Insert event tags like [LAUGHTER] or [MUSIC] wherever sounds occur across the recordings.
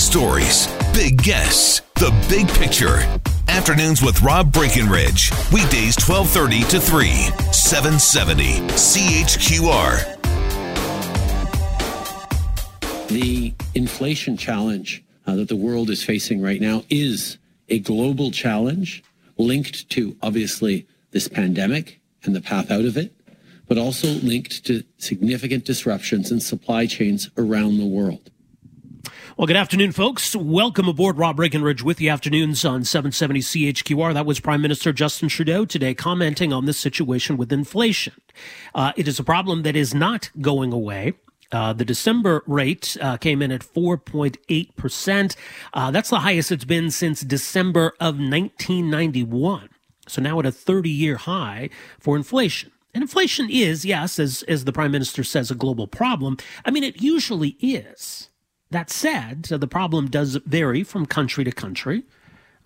stories, big guests, the big picture. Afternoons with Rob Breckenridge. Weekdays 1230 to 3, 770 CHQR. The inflation challenge uh, that the world is facing right now is a global challenge linked to obviously this pandemic and the path out of it, but also linked to significant disruptions in supply chains around the world. Well, good afternoon, folks. Welcome aboard Rob Breckenridge with the afternoons on 770 CHQR. That was Prime Minister Justin Trudeau today commenting on this situation with inflation. Uh, it is a problem that is not going away. Uh, the December rate uh, came in at 4.8%. Uh, that's the highest it's been since December of 1991. So now at a 30 year high for inflation. And inflation is, yes, as, as the prime minister says, a global problem. I mean, it usually is. That said, the problem does vary from country to country,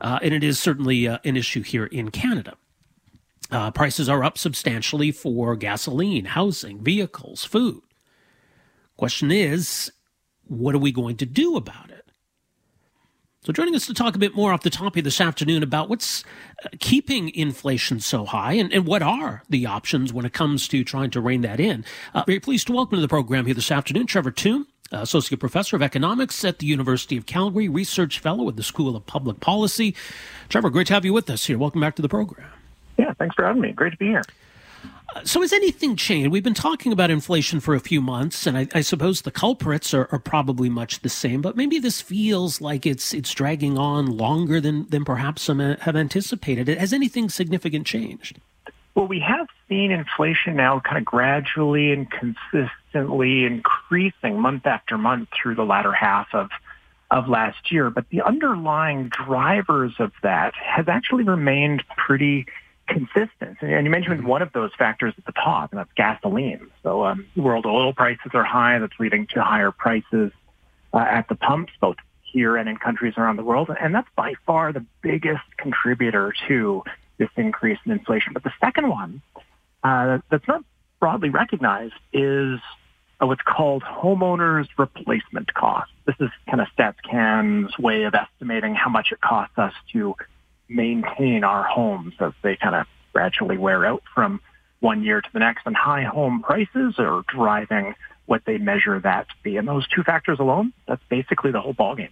uh, and it is certainly uh, an issue here in Canada. Uh, prices are up substantially for gasoline, housing, vehicles, food. Question is, what are we going to do about it? So, joining us to talk a bit more off the top of this afternoon about what's uh, keeping inflation so high and, and what are the options when it comes to trying to rein that in. Uh, very pleased to welcome to the program here this afternoon Trevor uh, Associate Professor of Economics at the University of Calgary, Research Fellow at the School of Public Policy. Trevor, great to have you with us here. Welcome back to the program. Yeah, thanks for having me. Great to be here. Uh, so, has anything changed? We've been talking about inflation for a few months, and I, I suppose the culprits are, are, probably much the same. But maybe this feels like it's it's dragging on longer than than perhaps some have anticipated. Has anything significant changed? Well, we have seen inflation now kind of gradually and consistently increasing month after month through the latter half of of last year, but the underlying drivers of that has actually remained pretty consistent. And you mentioned one of those factors at the top, and that's gasoline. So um, world oil prices are high. That's leading to higher prices uh, at the pumps, both here and in countries around the world. And that's by far the biggest contributor to this increase in inflation. But the second one uh, that's not broadly recognized is Uh, what's called homeowners replacement cost. This is kind of StatsCan's way of estimating how much it costs us to maintain our homes as they kind of gradually wear out from one year to the next. And high home prices are driving what they measure that to be. And those two factors alone, that's basically the whole ballgame.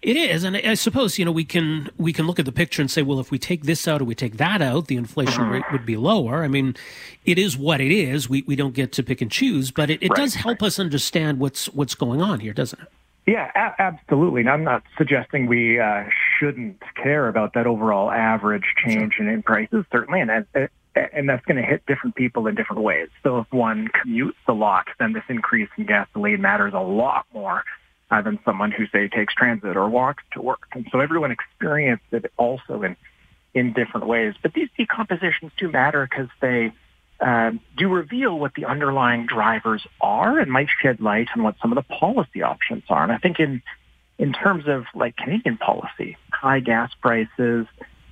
It is, and I suppose you know we can we can look at the picture and say, well, if we take this out or we take that out, the inflation mm-hmm. rate would be lower. I mean, it is what it is. We we don't get to pick and choose, but it, it right, does help right. us understand what's what's going on here, doesn't it? Yeah, a- absolutely. And I'm not suggesting we uh, shouldn't care about that overall average change sure. in, in prices, certainly, and that, and that's going to hit different people in different ways. So if one commutes a lot, then this increase in gasoline matters a lot more uh, than someone who, say, takes transit or walks to work. And so everyone experienced it also in, in different ways. But these decompositions do matter because they uh, do reveal what the underlying drivers are and might shed light on what some of the policy options are. And I think in in terms of like Canadian policy, high gas prices,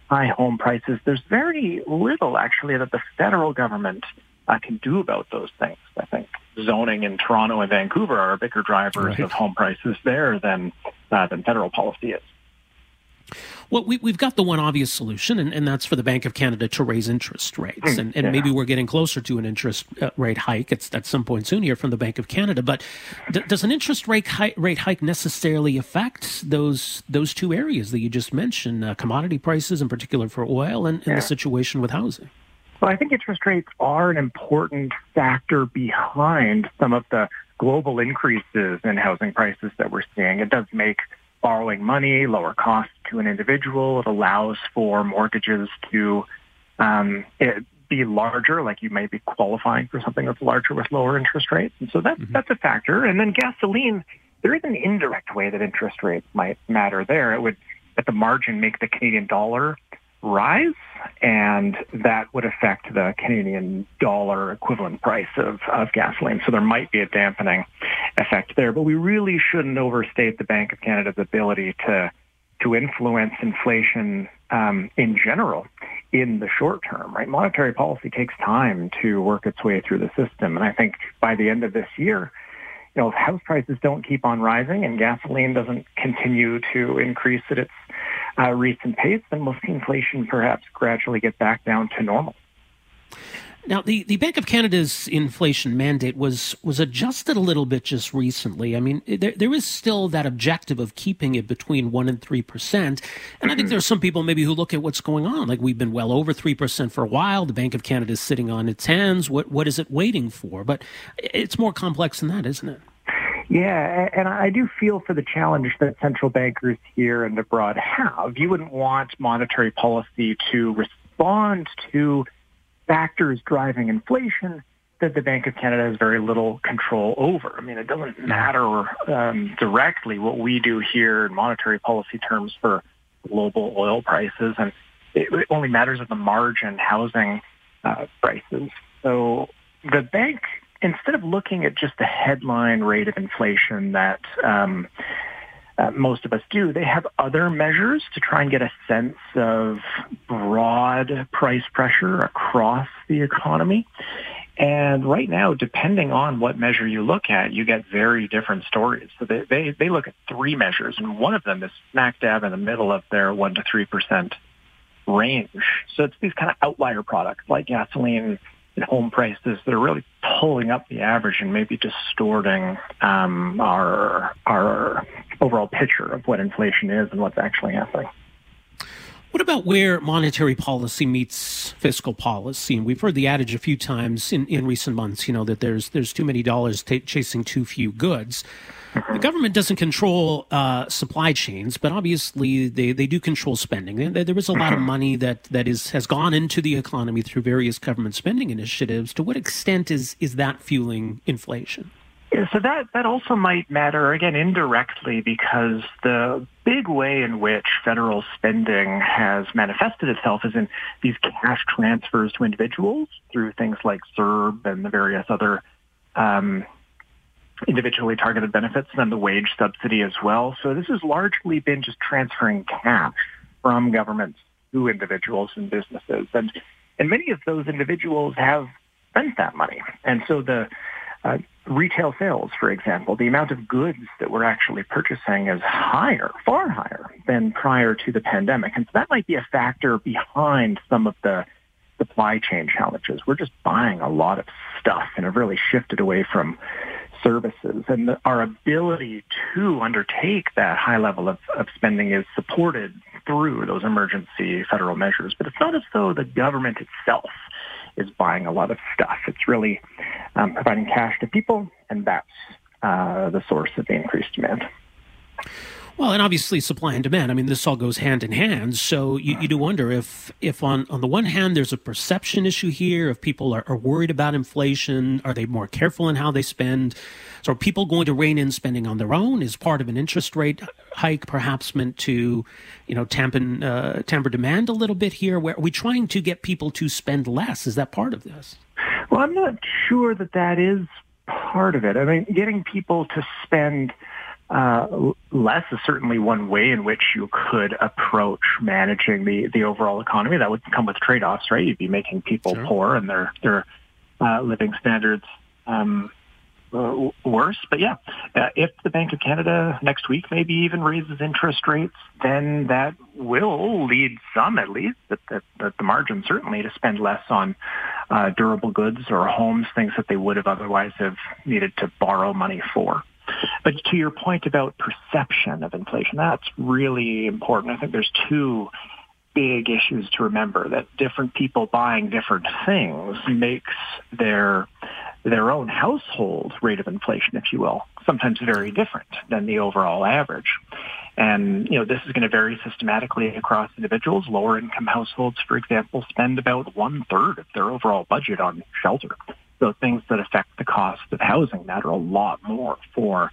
high home prices, there's very little actually that the federal government uh, can do about those things. I think zoning in Toronto and Vancouver are bigger drivers right. of home prices there than uh, than federal policy is. Well, we, have got the one obvious solution, and, and, that's for the Bank of Canada to raise interest rates. Hmm, and, and yeah. maybe we're getting closer to an interest uh, rate hike at, at some point soon here from the Bank of Canada. But d- does an interest rate, hi- rate hike necessarily affect those those two areas that you just mentioned, uh, commodity prices in particular for oil and, and yeah. the situation with housing? Well, I think interest rates are an important factor behind some of the global increases in housing prices that we're seeing. It does make borrowing money, lower costs to an individual. It allows for mortgages to um, be larger, like you may be qualifying for something that's larger with lower interest rates. And so that's, mm-hmm. that's a factor. And then gasoline, there is an indirect way that interest rates might matter there. It would, at the margin, make the Canadian dollar rise, and that would affect the Canadian dollar equivalent price of, of gasoline. So there might be a dampening effect there, but we really shouldn't overstate the Bank of Canada's ability to to influence inflation um, in general in the short term. Right, monetary policy takes time to work its way through the system, and I think by the end of this year you know, if house prices don't keep on rising and gasoline doesn't continue to increase at its uh, recent pace, then we'll see inflation perhaps gradually get back down to normal. Now, the, the Bank of Canada's inflation mandate was was adjusted a little bit just recently. I mean, there, there is still that objective of keeping it between 1% and 3%. And I think mm-hmm. there are some people maybe who look at what's going on. Like, we've been well over 3% for a while. The Bank of Canada is sitting on its hands. What What is it waiting for? But it's more complex than that, isn't it? Yeah, and I do feel for the challenge that central bankers here and abroad have. You wouldn't want monetary policy to respond to factors driving inflation that the Bank of Canada has very little control over. I mean, it doesn't matter um, directly what we do here in monetary policy terms for global oil prices, and it, it only matters at the margin housing uh, prices. So the bank, instead of looking at just the headline rate of inflation that um, uh, most of us do. They have other measures to try and get a sense of broad price pressure across the economy. And right now, depending on what measure you look at, you get very different stories. So they, they, they look at three measures, and one of them is smack dab in the middle of their 1% to 3% range. So it's these kind of outlier products like gasoline, home prices that are really pulling up the average and maybe distorting um, our our overall picture of what inflation is and what's actually happening. What about where monetary policy meets fiscal policy? And we've heard the adage a few times in, in recent months, you know, that there's there's too many dollars t- chasing too few goods. The government doesn't control uh, supply chains, but obviously they, they do control spending. There, there is a lot of money that, that is has gone into the economy through various government spending initiatives. To what extent is is that fueling inflation? Yeah, so that, that also might matter, again, indirectly, because the big way in which federal spending has manifested itself is in these cash transfers to individuals through things like CERB and the various other um, individually targeted benefits and then the wage subsidy as well. So this has largely been just transferring cash from governments to individuals and businesses. And, and many of those individuals have spent that money. And so the uh, retail sales, for example, the amount of goods that we're actually purchasing is higher, far higher than prior to the pandemic. And so that might be a factor behind some of the supply chain challenges. We're just buying a lot of stuff and have really shifted away from services. And our ability to undertake that high level of, of spending is supported through those emergency federal measures. But it's not as though the government itself is buying a lot of stuff. It's really um, providing cash to people, and that's uh, the source of the increased demand. Well, and obviously supply and demand. I mean, this all goes hand in hand. So you, you do wonder if, if on, on the one hand, there's a perception issue here, if people are, are worried about inflation, are they more careful in how they spend? So are people going to rein in spending on their own? Is part of an interest rate hike perhaps meant to, you know, tampen, uh, tamper demand a little bit here? Where are we trying to get people to spend less? Is that part of this? Well, I'm not sure that that is part of it. I mean, getting people to spend – uh, less is certainly one way in which you could approach managing the, the overall economy. That would come with trade-offs, right? You'd be making people sure. poor and their their uh, living standards um, uh, worse. But yeah, uh, if the Bank of Canada next week maybe even raises interest rates, then that will lead some, at least, at, at, at the margin certainly, to spend less on uh, durable goods or homes, things that they would have otherwise have needed to borrow money for. But to your point about perception of inflation, that's really important. I think there's two big issues to remember that different people buying different things makes their their own household rate of inflation, if you will, sometimes very different than the overall average. And, you know, this is going to vary systematically across individuals. Lower income households, for example, spend about one third of their overall budget on shelter. So things that affect the cost of housing matter a lot more for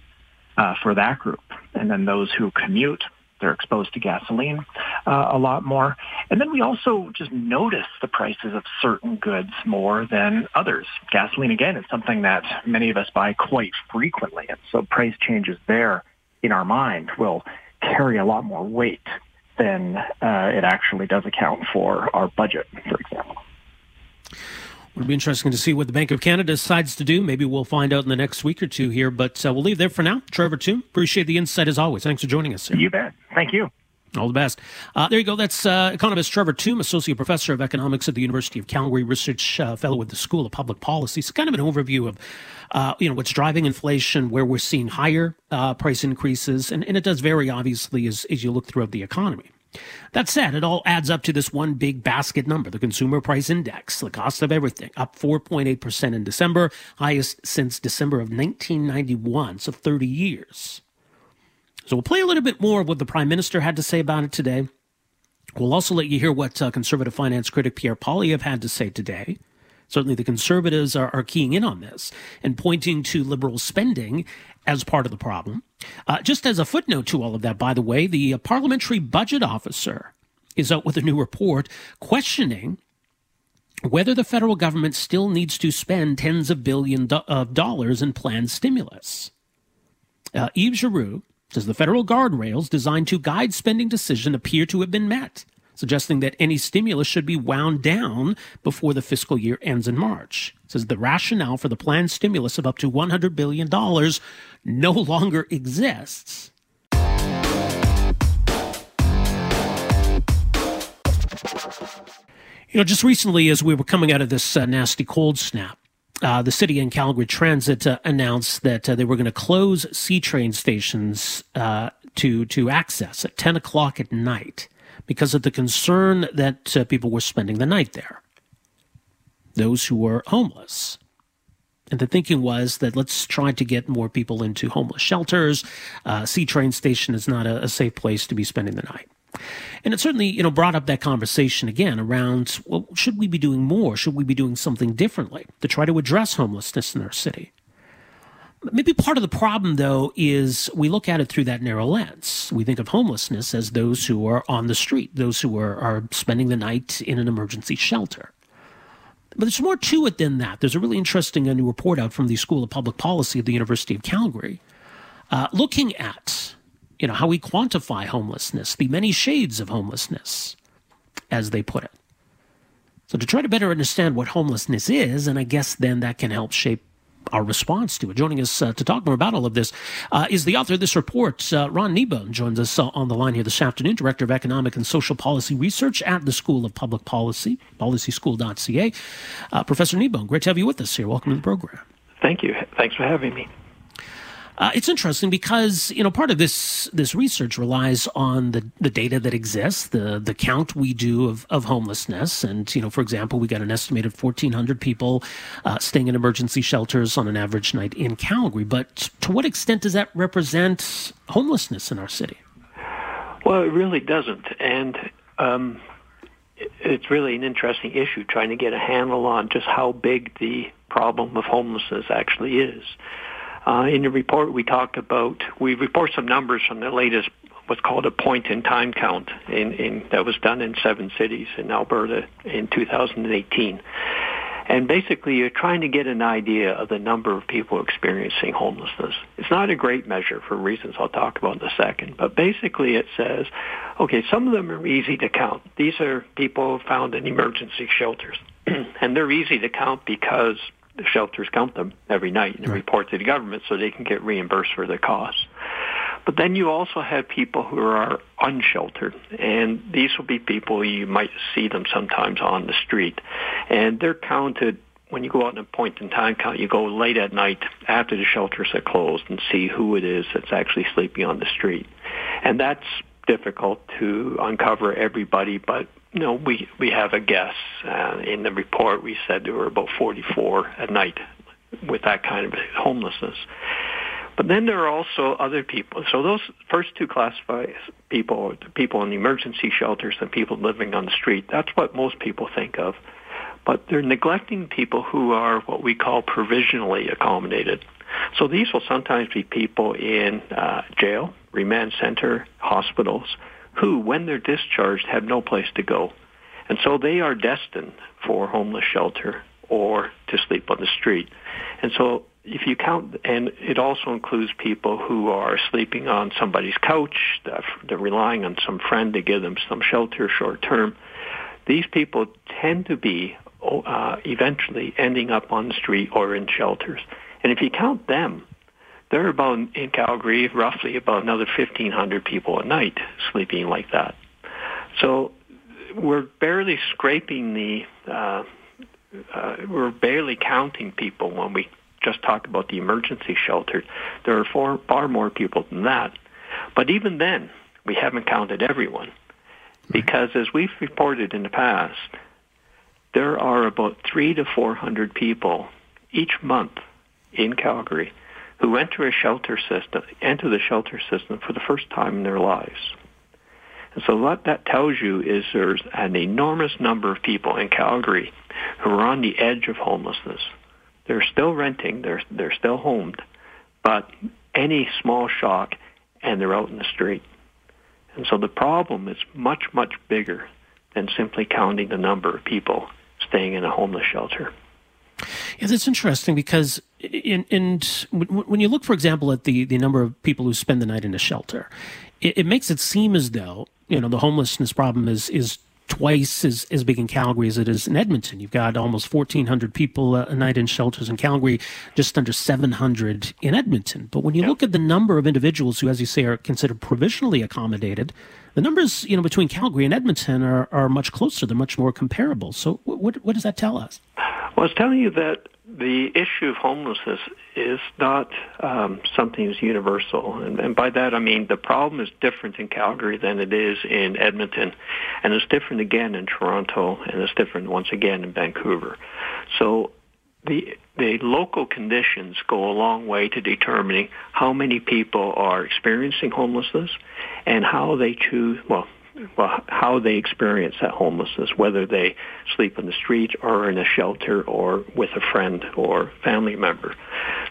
uh, for that group. And then those who commute, they're exposed to gasoline uh, a lot more. And then we also just notice the prices of certain goods more than others. Gasoline, again, is something that many of us buy quite frequently. And so price changes there in our mind will carry a lot more weight than uh, it actually does account for our budget, for example. It'll be interesting to see what the Bank of Canada decides to do. Maybe we'll find out in the next week or two here, but uh, we'll leave there for now. Trevor Tombe, appreciate the insight as always. Thanks for joining us. Sir. You bet. Thank you. All the best. Uh, there you go. That's uh, economist Trevor Tombe, associate professor of economics at the University of Calgary, research uh, fellow with the School of Public Policy. It's kind of an overview of, uh, you know, what's driving inflation, where we're seeing higher uh, price increases, and, and it does vary obviously as, as you look throughout the economy. That said, it all adds up to this one big basket number, the consumer price index, the cost of everything, up 4.8% in December, highest since December of 1991, so 30 years. So we'll play a little bit more of what the prime minister had to say about it today. We'll also let you hear what uh, conservative finance critic Pierre Poilievre had to say today. Certainly, the conservatives are, are, keying in on this and pointing to liberal spending as part of the problem. Uh, just as a footnote to all of that, by the way, the uh, parliamentary budget officer is out with a new report questioning whether the federal government still needs to spend tens of billions do- of dollars in planned stimulus. Uh, Yves Giroux, says the federal guardrails designed to guide spending decision appear to have been met, suggesting that any stimulus should be wound down before the fiscal year ends in March. Says the rationale for the planned stimulus of up to $100 billion no longer exists. You know, just recently, as we were coming out of this uh, nasty cold snap, uh, the city and Calgary Transit uh, announced that uh, they were going to close C train stations uh, to to access at 10 o'clock at night because of the concern that uh, people were spending the night there. Those who were homeless. And the thinking was that let's try to get more people into homeless shelters. Uh, C train station is not a, a safe place to be spending the night. And it certainly, you know, brought up that conversation again around, well, should we be doing more? Should we be doing something differently to try to address homelessness in our city? Maybe part of the problem, though, is we look at it through that narrow lens. We think of homelessness as those who are on the street, those who are, are spending the night in an emergency shelter. But there's more to it than that. There's a really interesting new report out from the School of Public Policy at the University of Calgary uh, looking at you know, how we quantify homelessness, the many shades of homelessness, as they put it. So to try to better understand what homelessness is, and I guess then that can help shape our response to it. Joining us uh, to talk more about all of this uh, is the author of this report, uh, Ron Kneebone, joins us uh, on the line here this afternoon, Director of Economic and Social Policy Research at the School of Public Policy, policyschool.ca. Uh, Professor Kneebone, great to have you with us here. Welcome to the program. Thank you. Thanks for having me. Uh, it's interesting because you know part of this this research relies on the, the data that exists, the the count we do of, of homelessness, and you know, for example, we got an estimated fourteen hundred people uh, staying in emergency shelters on an average night in Calgary. But to what extent does that represent homelessness in our city? Well, it really doesn't, and um, it's really an interesting issue trying to get a handle on just how big the problem of homelessness actually is. Uh, in the report, we talk about we report some numbers from the latest what's called a point in time count in, in that was done in seven cities in Alberta in 2018. And basically, you're trying to get an idea of the number of people experiencing homelessness. It's not a great measure for reasons I'll talk about in a second, but basically it says, okay, some of them are easy to count. These are people found in emergency shelters, [CLEARS THROAT] and they're easy to count because the shelters count them every night and right. report to the government so they can get reimbursed for their costs. But then you also have people who are unsheltered, and these will be people you might see them sometimes on the street, and they're counted when you go out in a point in time count. You go late at night after the shelters are closed and see who it is that's actually sleeping on the street, and that's difficult to uncover everybody, but no, we we have a guess. Uh, in the report, we said there were about 44 at night with that kind of homelessness. But then there are also other people. So those first two classify people, people in emergency shelters and people living on the street. That's what most people think of. But they're neglecting people who are what we call provisionally accommodated. So these will sometimes be people in uh, jail, remand center, hospitals, who, when they're discharged, have no place to go. And so they are destined for homeless shelter or to sleep on the street. And so if you count, and it also includes people who are sleeping on somebody's couch, they're relying on some friend to give them some shelter short term. These people tend to be uh, eventually ending up on the street or in shelters. And if you count them, there are about in Calgary roughly about another 1,500 people a night sleeping like that. So we're barely scraping the. Uh, uh, we're barely counting people when we just talk about the emergency shelters. There are far, far more people than that. But even then, we haven't counted everyone. Because as we've reported in the past, there are about three to four hundred people each month in Calgary who enter a shelter system, enter the shelter system for the first time in their lives. And so what that tells you is there's an enormous number of people in Calgary who are on the edge of homelessness. They're still renting, they're, they're still homed, but any small shock and they're out in the street. And so the problem is much, much bigger than simply counting the number of people staying in a homeless shelter. Yeah, that's interesting because in, in, when you look, for example, at the, the number of people who spend the night in a shelter, it, it makes it seem as though you know the homelessness problem is is twice as, as big in Calgary as it is in Edmonton. You've got almost 1,400 people uh, a night in shelters in Calgary, just under 700 in Edmonton. But when you yep. look at the number of individuals who, as you say, are considered provisionally accommodated, the numbers, you know, between Calgary and Edmonton are, are much closer. They're much more comparable. So what, what does that tell us? Well, it's telling you that the issue of homelessness is not um, something that's universal. And, and by that I mean the problem is different in Calgary than it is in Edmonton. And it's different again in Toronto, and it's different once again in Vancouver. So the the local conditions go a long way to determining how many people are experiencing homelessness and how they choose well well, how they experience that homelessness, whether they sleep in the street or in a shelter or with a friend or family member.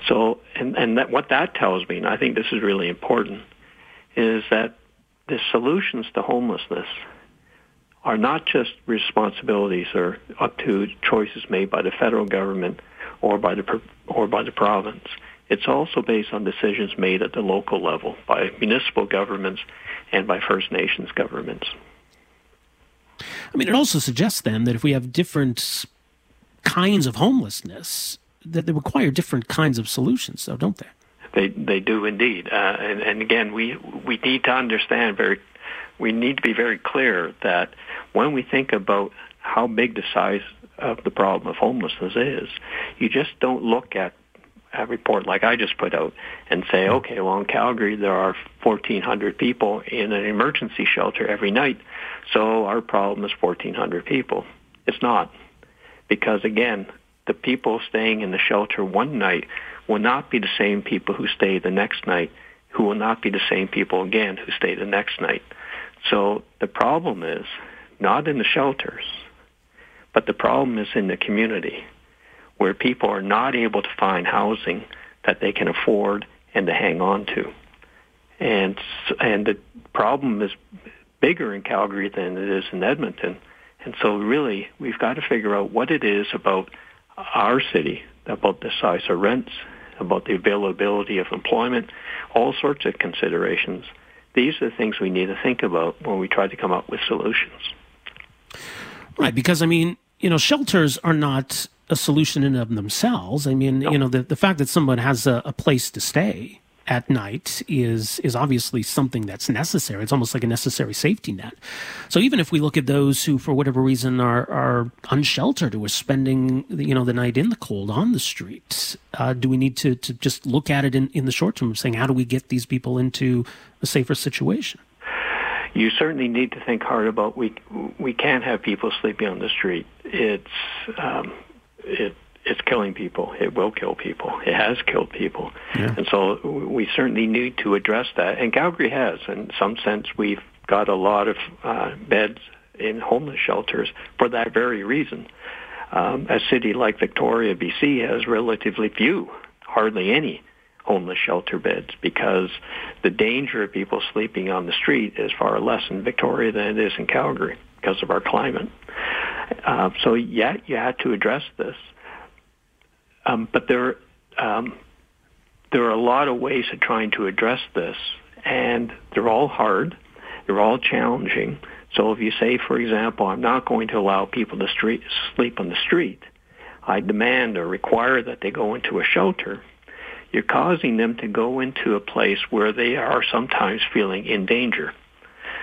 So, and, and that, what that tells me, and I think this is really important, is that the solutions to homelessness are not just responsibilities or up to choices made by the federal government or by the or by the province. It's also based on decisions made at the local level by municipal governments and by First Nations governments. I mean, it also suggests then that if we have different kinds of homelessness, that they require different kinds of solutions, though, don't they? They they do indeed, uh, and, and again, we we need to understand very, we need to be very clear that when we think about how big the size of the problem of homelessness is, you just don't look at a report like I just put out and say, okay, well in Calgary there are 1,400 people in an emergency shelter every night, so our problem is 1,400 people. It's not, because again, the people staying in the shelter one night will not be the same people who stay the next night, who will not be the same people again who stay the next night. So the problem is not in the shelters, but the problem is in the community where people are not able to find housing that they can afford and to hang on to. And and the problem is bigger in Calgary than it is in Edmonton. And so really we've got to figure out what it is about our city, about the size of rents, about the availability of employment, all sorts of considerations. These are the things we need to think about when we try to come up with solutions. Right, because I mean, you know, shelters are not a solution in of themselves. I mean, you know, the, the fact that someone has a, a place to stay at night is is obviously something that's necessary. It's almost like a necessary safety net. So even if we look at those who, for whatever reason, are are unsheltered or are spending you know the night in the cold on the street, uh, do we need to to just look at it in, in the short term, saying how do we get these people into a safer situation? You certainly need to think hard about we we can't have people sleeping on the street. It's um, it it's killing people. It will kill people. It has killed people. Yeah. And so we certainly need to address that. And Calgary has. In some sense, we've got a lot of uh, beds in homeless shelters for that very reason. Um, a city like Victoria, BC, has relatively few, hardly any homeless shelter beds because the danger of people sleeping on the street is far less in Victoria than it is in Calgary because of our climate. Uh, so yeah, you had to address this, um, but there um, there are a lot of ways of trying to address this, and they're all hard. They're all challenging. So if you say, for example, I'm not going to allow people to street, sleep on the street, I demand or require that they go into a shelter, you're causing them to go into a place where they are sometimes feeling in danger.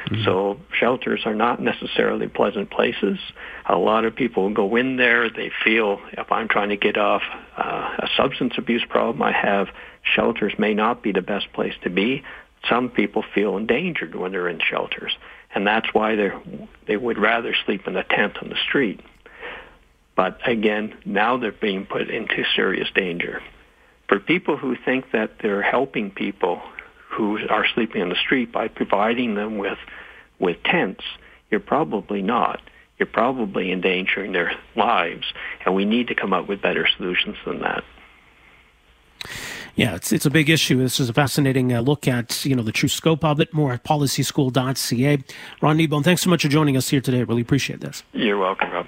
Mm-hmm. So shelters are not necessarily pleasant places. A lot of people go in there. They feel if I'm trying to get off uh, a substance abuse problem I have, shelters may not be the best place to be. Some people feel endangered when they're in shelters, and that's why they they would rather sleep in a tent on the street. But again, now they're being put into serious danger. For people who think that they're helping people who are sleeping on the street by providing them with with tents, you're probably not. You're probably endangering their lives, and we need to come up with better solutions than that. Yeah, it's it's a big issue. This is a fascinating uh, look at you know the true scope of it. More at policyschool.ca. Ron Kneebone, thanks so much for joining us here today. I really appreciate this. You're welcome, Rob.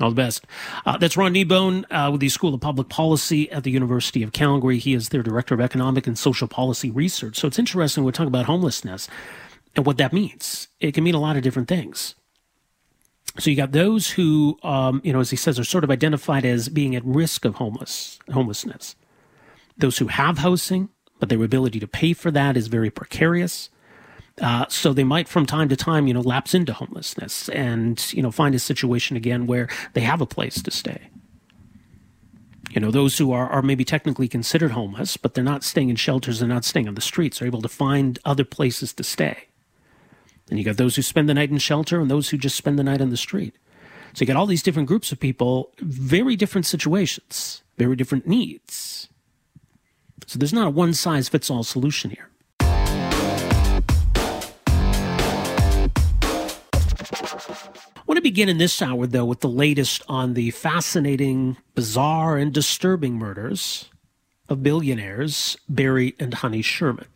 All the best. Uh, that's Ron Kneebone uh, with the School of Public Policy at the University of Calgary. He is their Director of Economic and Social Policy Research. So it's interesting. We're talking about homelessness and what that means. It can mean a lot of different things. So you got those who, um, you know, as he says, are sort of identified as being at risk of homeless homelessness. Those who have housing, but their ability to pay for that is very precarious. Uh, so they might from time to time, you know, lapse into homelessness and, you know, find a situation again where they have a place to stay. You know, those who are, are maybe technically considered homeless, but they're not staying in shelters, they're not staying on the streets, are able to find other places to stay. And you got those who spend the night in shelter and those who just spend the night on the street. So you got all these different groups of people, very different situations, very different needs. So there's not a one size fits all solution here. Want to begin in this hour, though, with the latest on the fascinating, bizarre, and disturbing murders of billionaires Barry and Honey Sherman.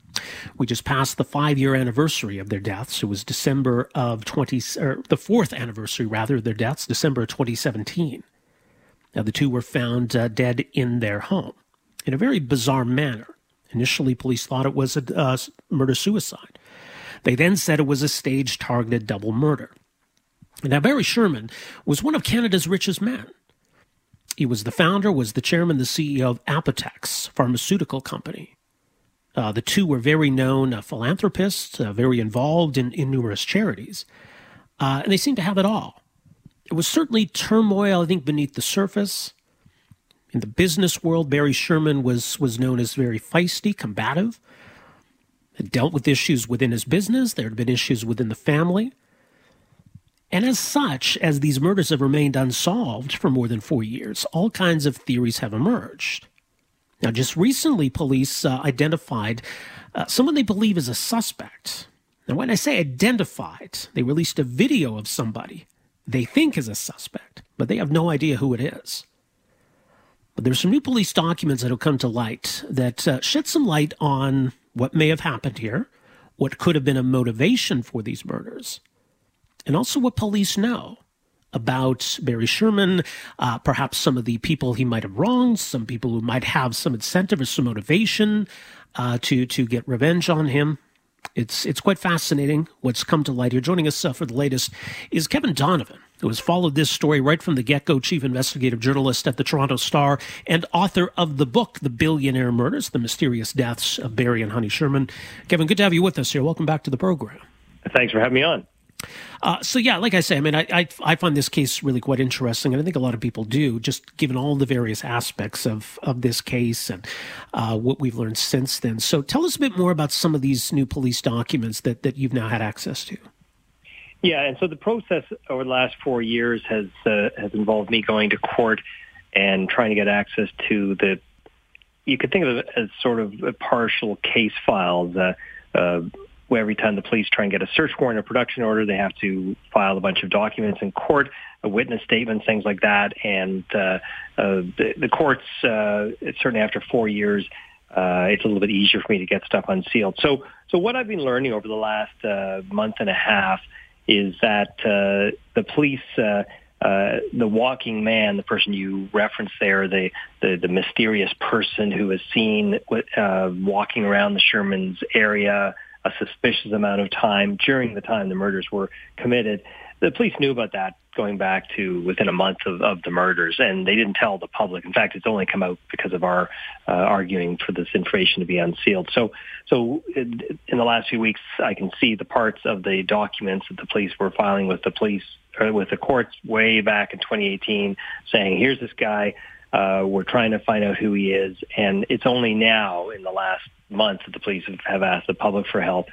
We just passed the five year anniversary of their deaths. It was December of 20, or the fourth anniversary, rather, of their deaths, December of 2017. Now, the two were found uh, dead in their home in a very bizarre manner. Initially, police thought it was a uh, murder suicide. They then said it was a stage targeted double murder. Now, Barry Sherman was one of Canada's richest men. He was the founder, was the chairman, the CEO of Apotex pharmaceutical company. Uh, the two were very known uh, philanthropists, uh, very involved in, in numerous charities, uh, and they seemed to have it all. It was certainly turmoil, I think, beneath the surface. In the business world, Barry Sherman was, was known as very feisty, combative. Had dealt with issues within his business. There had been issues within the family. And as such, as these murders have remained unsolved for more than four years, all kinds of theories have emerged. Now, just recently, police uh, identified uh, someone they believe is a suspect. Now, when I say identified, they released a video of somebody they think is a suspect, but they have no idea who it is. But there's some new police documents that have come to light that uh, shed some light on what may have happened here, what could have been a motivation for these murders, and also what police know about Barry Sherman, uh, perhaps some of the people he might have wronged, some people who might have some incentive or some motivation uh, to to get revenge on him. It's it's quite fascinating what's come to light here. Joining us uh, for the latest is Kevin Donovan, who has followed this story right from the get go, chief investigative journalist at the Toronto Star and author of the book *The Billionaire Murders: The Mysterious Deaths of Barry and Honey Sherman*. Kevin, good to have you with us here. Welcome back to the program. Thanks for having me on. Uh, so yeah, like I say, I mean, I, I, I find this case really quite interesting, and I think a lot of people do, just given all the various aspects of of this case and uh, what we've learned since then. So tell us a bit more about some of these new police documents that that you've now had access to. Yeah, and so the process over the last four years has uh, has involved me going to court and trying to get access to the. You could think of it as sort of a partial case files. Where every time the police try and get a search warrant or production order, they have to file a bunch of documents in court, a witness statement, things like that. And uh, uh, the, the courts, uh, certainly after four years, uh, it's a little bit easier for me to get stuff unsealed. So, so what I've been learning over the last uh, month and a half is that uh, the police. Uh, uh, the walking man, the person you referenced there, the, the, the mysterious person who is seen uh, walking around the Sherman's area, a suspicious amount of time during the time the murders were committed. The police knew about that going back to within a month of, of the murders, and they didn't tell the public. In fact, it's only come out because of our uh, arguing for this information to be unsealed. So, so in, the last few weeks, I can see the parts of the documents that the police were filing with the police or with the courts way back in 2018, saying, "Here's this guy." Uh, we're trying to find out who he is, and it's only now in the last month that the police have asked the public for help.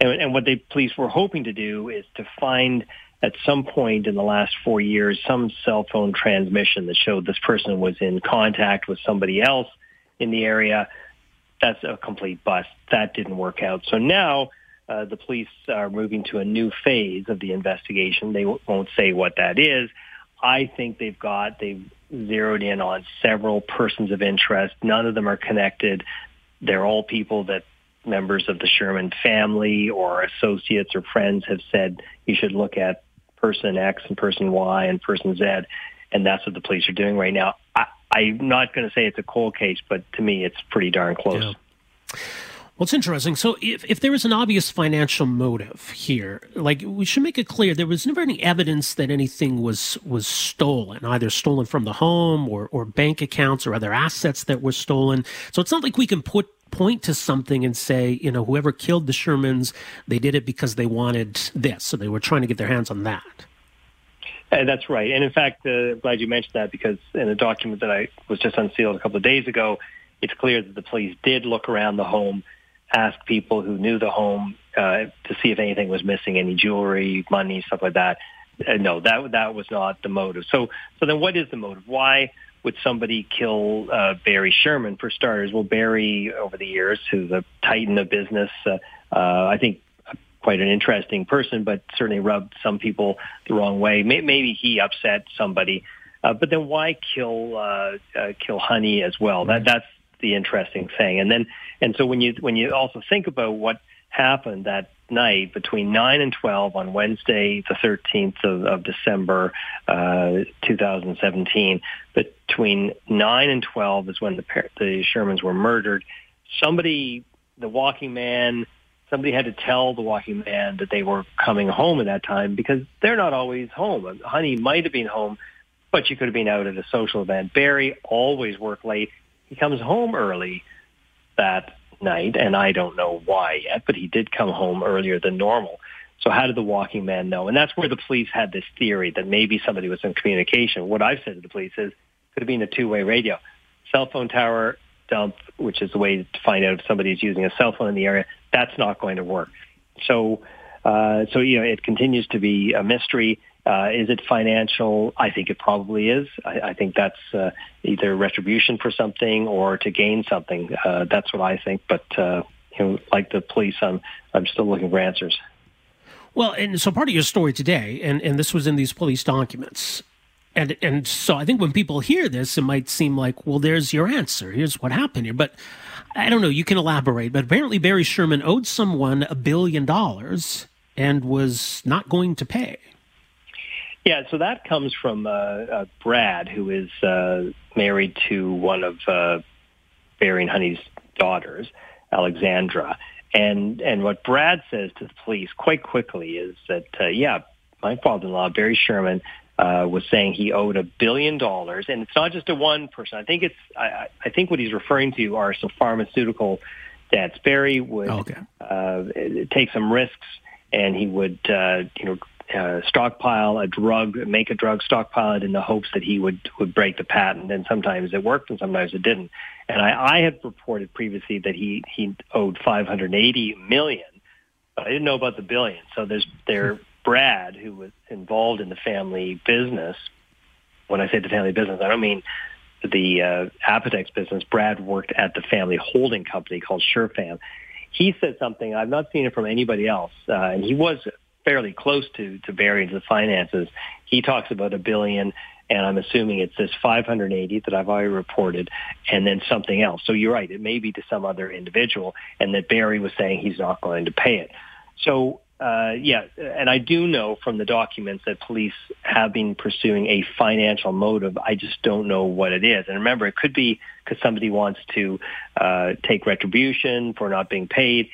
And, and what the police were hoping to do is to find at some point in the last four years some cell phone transmission that showed this person was in contact with somebody else in the area. That's a complete bust. That didn't work out. So now uh, the police are moving to a new phase of the investigation. They w- won't say what that is. I think they've got, they've zeroed in on several persons of interest. None of them are connected. They're all people that members of the Sherman family or associates or friends have said you should look at person X and person Y and person Z. And that's what the police are doing right now. I, I'm not going to say it's a cold case, but to me, it's pretty darn close. Yeah. Well, it's interesting. So, if, if there was an obvious financial motive here, like we should make it clear, there was never any evidence that anything was was stolen, either stolen from the home or or bank accounts or other assets that were stolen. So it's not like we can put point to something and say, you know, whoever killed the Shermans, they did it because they wanted this, so they were trying to get their hands on that. Uh, that's right. And in fact, uh, I'm glad you mentioned that because in a document that I was just unsealed a couple of days ago, it's clear that the police did look around the home, ask people who knew the home uh, to see if anything was missing, any jewelry, money, stuff like that. Uh, no, that that was not the motive. So, so then, what is the motive? Why would somebody kill uh, Barry Sherman for starters? Well, Barry, over the years, who's a titan of business, uh, uh, I think quite an interesting person, but certainly rubbed some people the wrong way. Maybe he upset somebody, uh, but then why kill uh, uh, kill Honey as well? That that's the interesting thing. And then and so when you when you also think about what happened that night between 9 and 12 on Wednesday, the 13th of, of December, uh, 2017. Between 9 and 12 is when the, the Shermans were murdered. Somebody, the walking man, somebody had to tell the walking man that they were coming home at that time because they're not always home. Honey might have been home, but she could have been out at a social event. Barry always worked late. He comes home early that night, and I don't know why yet, but he did come home earlier than normal. So how did the walking man know? And that's where the police had this theory that maybe somebody was in communication. What I've said to the police is could have been a two-way radio. Cell phone tower dump, which is the way to find out if somebody is using a cell phone in the area, that's not going to work. So, uh, so you know, it continues to be a mystery. Uh, is it financial? I think it probably is. I, I think that's uh, either retribution for something or to gain something. Uh, that's what I think. But uh, you know, like the police, I'm I'm still looking for answers. Well, and so part of your story today, and, and this was in these police documents, and and so I think when people hear this, it might seem like, well, there's your answer. Here's what happened here. But I don't know. You can elaborate. But apparently, Barry Sherman owed someone a billion dollars and was not going to pay. Yeah, so that comes from uh, uh, Brad, who is uh, married to one of uh, Barry and Honey's daughters, Alexandra. And and what Brad says to the police quite quickly is that uh, yeah, my father-in-law Barry Sherman uh, was saying he owed a billion dollars, and it's not just a one person. I think it's I, I think what he's referring to are some pharmaceutical debts. Barry would oh, okay. uh, take some risks, and he would uh, you know uh, stockpile a drug, make a drug, stockpile it in the hopes that he would would break the patent. And sometimes it worked, and sometimes it didn't. And I, I had reported previously that he he owed 580 million, but I didn't know about the billion. So there's there Brad, who was involved in the family business. When I say the family business, I don't mean the uh, Apotex business. Brad worked at the family holding company called Sherfam. He said something I've not seen it from anybody else, uh, and he was fairly close to to Barry's the finances. He talks about a billion, and I'm assuming it's this 580 that I've already reported, and then something else. So you're right; it may be to some other individual, and that Barry was saying he's not going to pay it. So uh, yeah, and I do know from the documents that police have been pursuing a financial motive. I just don't know what it is. And remember, it could be because somebody wants to uh, take retribution for not being paid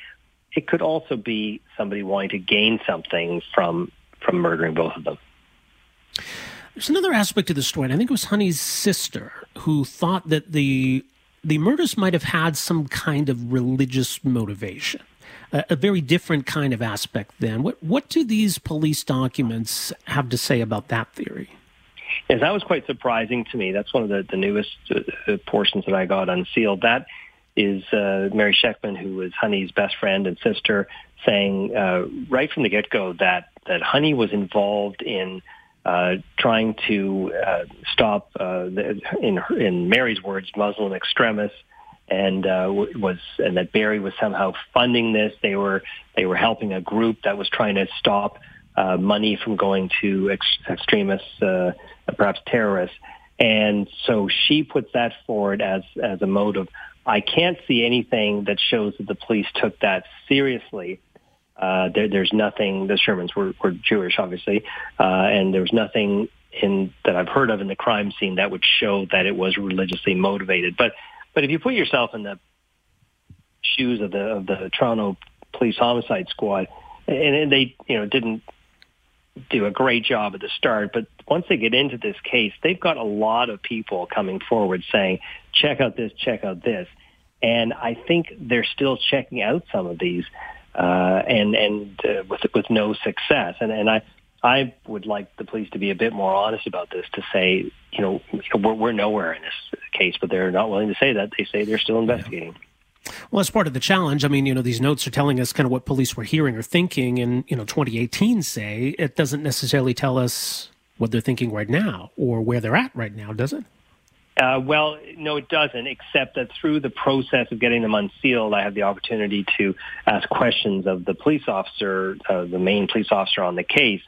it could also be somebody wanting to gain something from from murdering both of them. There's another aspect to the story, and I think it was Honey's sister who thought that the the murders might have had some kind of religious motivation, a, a very different kind of aspect. Then, what what do these police documents have to say about that theory? Yes, that was quite surprising to me. That's one of the, the newest uh, portions that I got unsealed. That is uh, Mary Shechtman, who was Honey's best friend and sister, saying uh, right from the get-go that that Honey was involved in uh, trying to uh, stop, uh, the, in in Mary's words, Muslim extremists, and uh, was and that Barry was somehow funding this. They were they were helping a group that was trying to stop uh, money from going to ex- extremists, uh, perhaps terrorists. And so she puts that forward as as a motive. I can't see anything that shows that the police took that seriously. Uh, there, there's nothing. The Shermans were, were Jewish, obviously, uh, and there was nothing in that I've heard of in the crime scene that would show that it was religiously motivated. But but if you put yourself in the shoes of the of the Toronto Police Homicide Squad, and, and they you know didn't do a great job at the start, but once they get into this case, they've got a lot of people coming forward saying, check out this, check out this. And I think they're still checking out some of these, uh, and and uh, with with no success. And and I I would like the police to be a bit more honest about this. To say, you know, we're, we're nowhere in this case, but they're not willing to say that. They say they're still investigating. Yeah. Well, as part of the challenge, I mean, you know, these notes are telling us kind of what police were hearing or thinking in, you know, 2018, say. It doesn't necessarily tell us what they're thinking right now or where they're at right now, does it? Uh, well, no, it doesn't, except that through the process of getting them unsealed, I have the opportunity to ask questions of the police officer, uh, the main police officer on the case.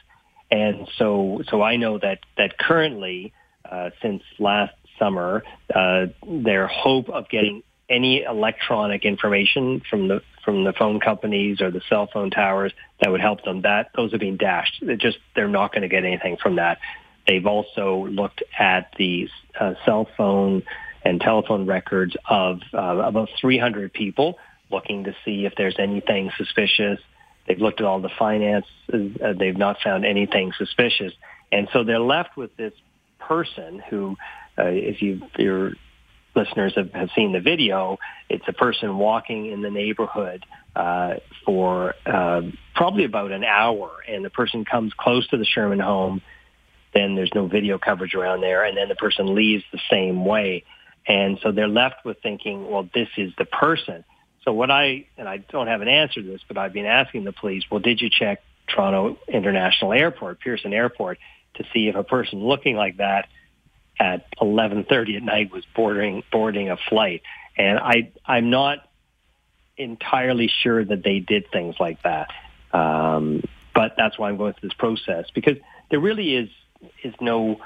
And so, so I know that, that currently, uh, since last summer, uh, their hope of getting any electronic information from the from the phone companies or the cell phone towers that would help them. That those are being dashed. They're just they're not going to get anything from that. They've also looked at the uh, cell phone and telephone records of uh, about 300 people, looking to see if there's anything suspicious. They've looked at all the finances. Uh, they've not found anything suspicious, and so they're left with this person who, uh, if you, you're listeners have, have seen the video, it's a person walking in the neighborhood uh, for uh, probably about an hour, and the person comes close to the Sherman home. Then there's no video coverage around there, and then the person leaves the same way, and so they're left with thinking, well, this is the person. So what I and I don't have an answer to this, but I've been asking the police, well, did you check Toronto International Airport, Pearson Airport, to see if a person looking like that at 11:30 at night was boarding boarding a flight, and I I'm not entirely sure that they did things like that. Um, but that's why I'm going through this process because there really is is no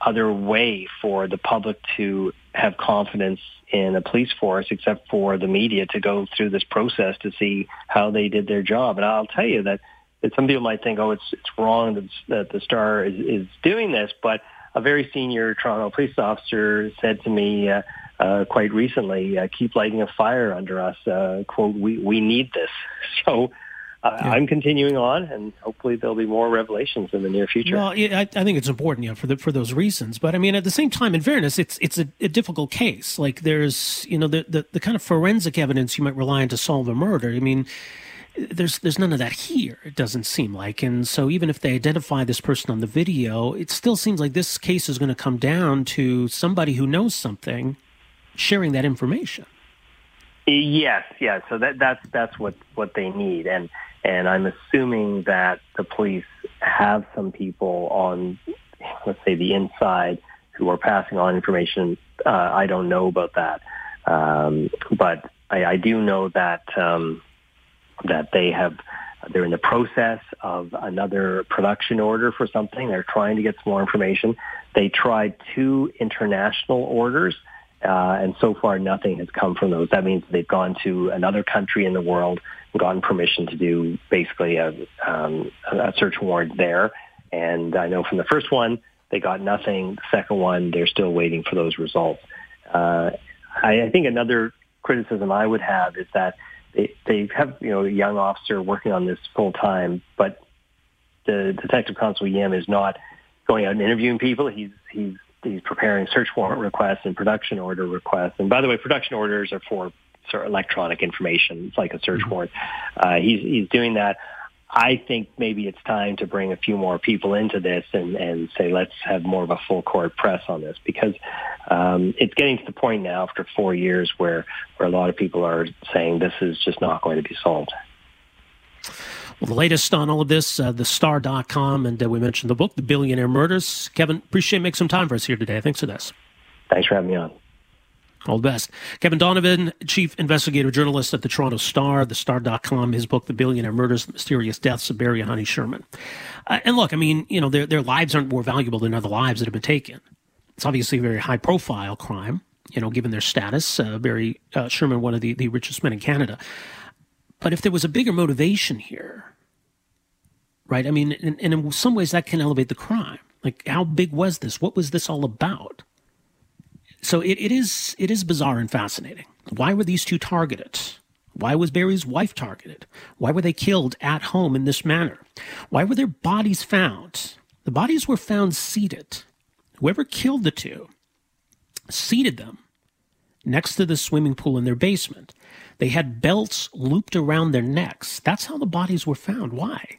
other way for the public to have confidence in a police force except for the media to go through this process to see how they did their job. And I'll tell you that, that some people might think, oh, it's it's wrong that, that the Star is, is doing this, but a very senior Toronto police officer said to me uh, uh, quite recently, uh, "Keep lighting a fire under us." Uh, quote: "We we need this." [LAUGHS] So. Uh, yeah. I'm continuing on, and hopefully there'll be more revelations in the near future. Well, I, I think it's important, yeah, for the, for those reasons. But I mean, at the same time, in fairness, it's it's a, a difficult case. Like there's, you know, the, the the kind of forensic evidence you might rely on to solve a murder. I mean, there's there's none of that here. It doesn't seem like, and so even if they identify this person on the video, it still seems like this case is going to come down to somebody who knows something sharing that information. Yes, yes. So that that's that's what what they need, and and I'm assuming that the police have some people on, let's say, the inside who are passing on information. Uh, I don't know about that, um, but I, I do know that. Um, that they have they're in the process of another production order for something. They're trying to get some more information. They tried two international orders, uh, and so far nothing has come from those. That means they've gone to another country in the world and gotten permission to do basically a, um, a search warrant there. And I know from the first one they got nothing. The second one they're still waiting for those results. Uh, I, I think another criticism I would have is that they, they have you know a young officer working on this full time, but the detective constable Yim is not going out and interviewing people. He's he's he's preparing search warrant requests and production order requests. And by the way, production orders are for sort of electronic information. It's like a search mm-hmm. warrant. Uh, he's he's doing that. I think maybe it's time to bring a few more people into this and, and say let's have more of a full court press on this because um, it's getting to the point now after four years where where a lot of people are saying this is just not going to be solved. Well, the latest on all of this, uh, thestar.com, and uh, we mentioned the book, The Billionaire Murders. Kevin, appreciate making some time for us here today. Thanks for this. Thanks for having me on. All the best. Kevin Donovan, chief investigative journalist at the Toronto Star, thestar.com, his book, The Billionaire Murders, The Mysterious Deaths of Barry and Honey Sherman. Uh, and look, I mean, you know, their, their lives aren't more valuable than other lives that have been taken. It's obviously a very high profile crime, you know, given their status. Uh, Barry uh, Sherman, one of the, the richest men in Canada. But if there was a bigger motivation here, right? I mean, and, and in some ways that can elevate the crime. Like, how big was this? What was this all about? So it, it is it is bizarre and fascinating. Why were these two targeted? Why was Barry's wife targeted? Why were they killed at home in this manner? Why were their bodies found? The bodies were found seated. Whoever killed the two seated them next to the swimming pool in their basement. They had belts looped around their necks. That's how the bodies were found. Why?